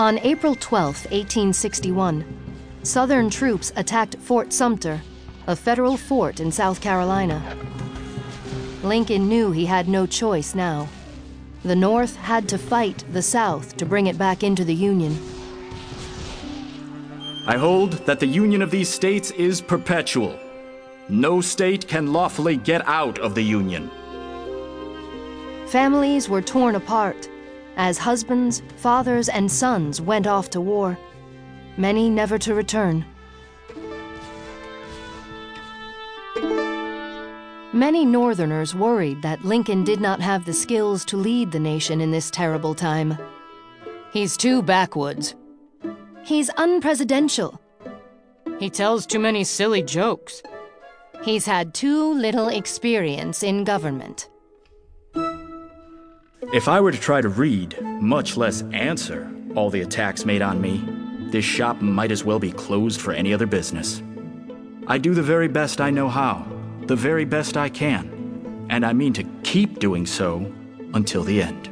On April 12, 1861, Southern troops attacked Fort Sumter, a federal fort in South Carolina. Lincoln knew he had no choice now. The North had to fight the South to bring it back into the Union. I hold that the union of these states is perpetual. No state can lawfully get out of the union. Families were torn apart as husbands, fathers, and sons went off to war, many never to return. Many Northerners worried that Lincoln did not have the skills to lead the nation in this terrible time. He's too backwoods. He's unpresidential. He tells too many silly jokes. He's had too little experience in government. If I were to try to read, much less answer, all the attacks made on me, this shop might as well be closed for any other business. I do the very best I know how the very best I can, and I mean to keep doing so until the end.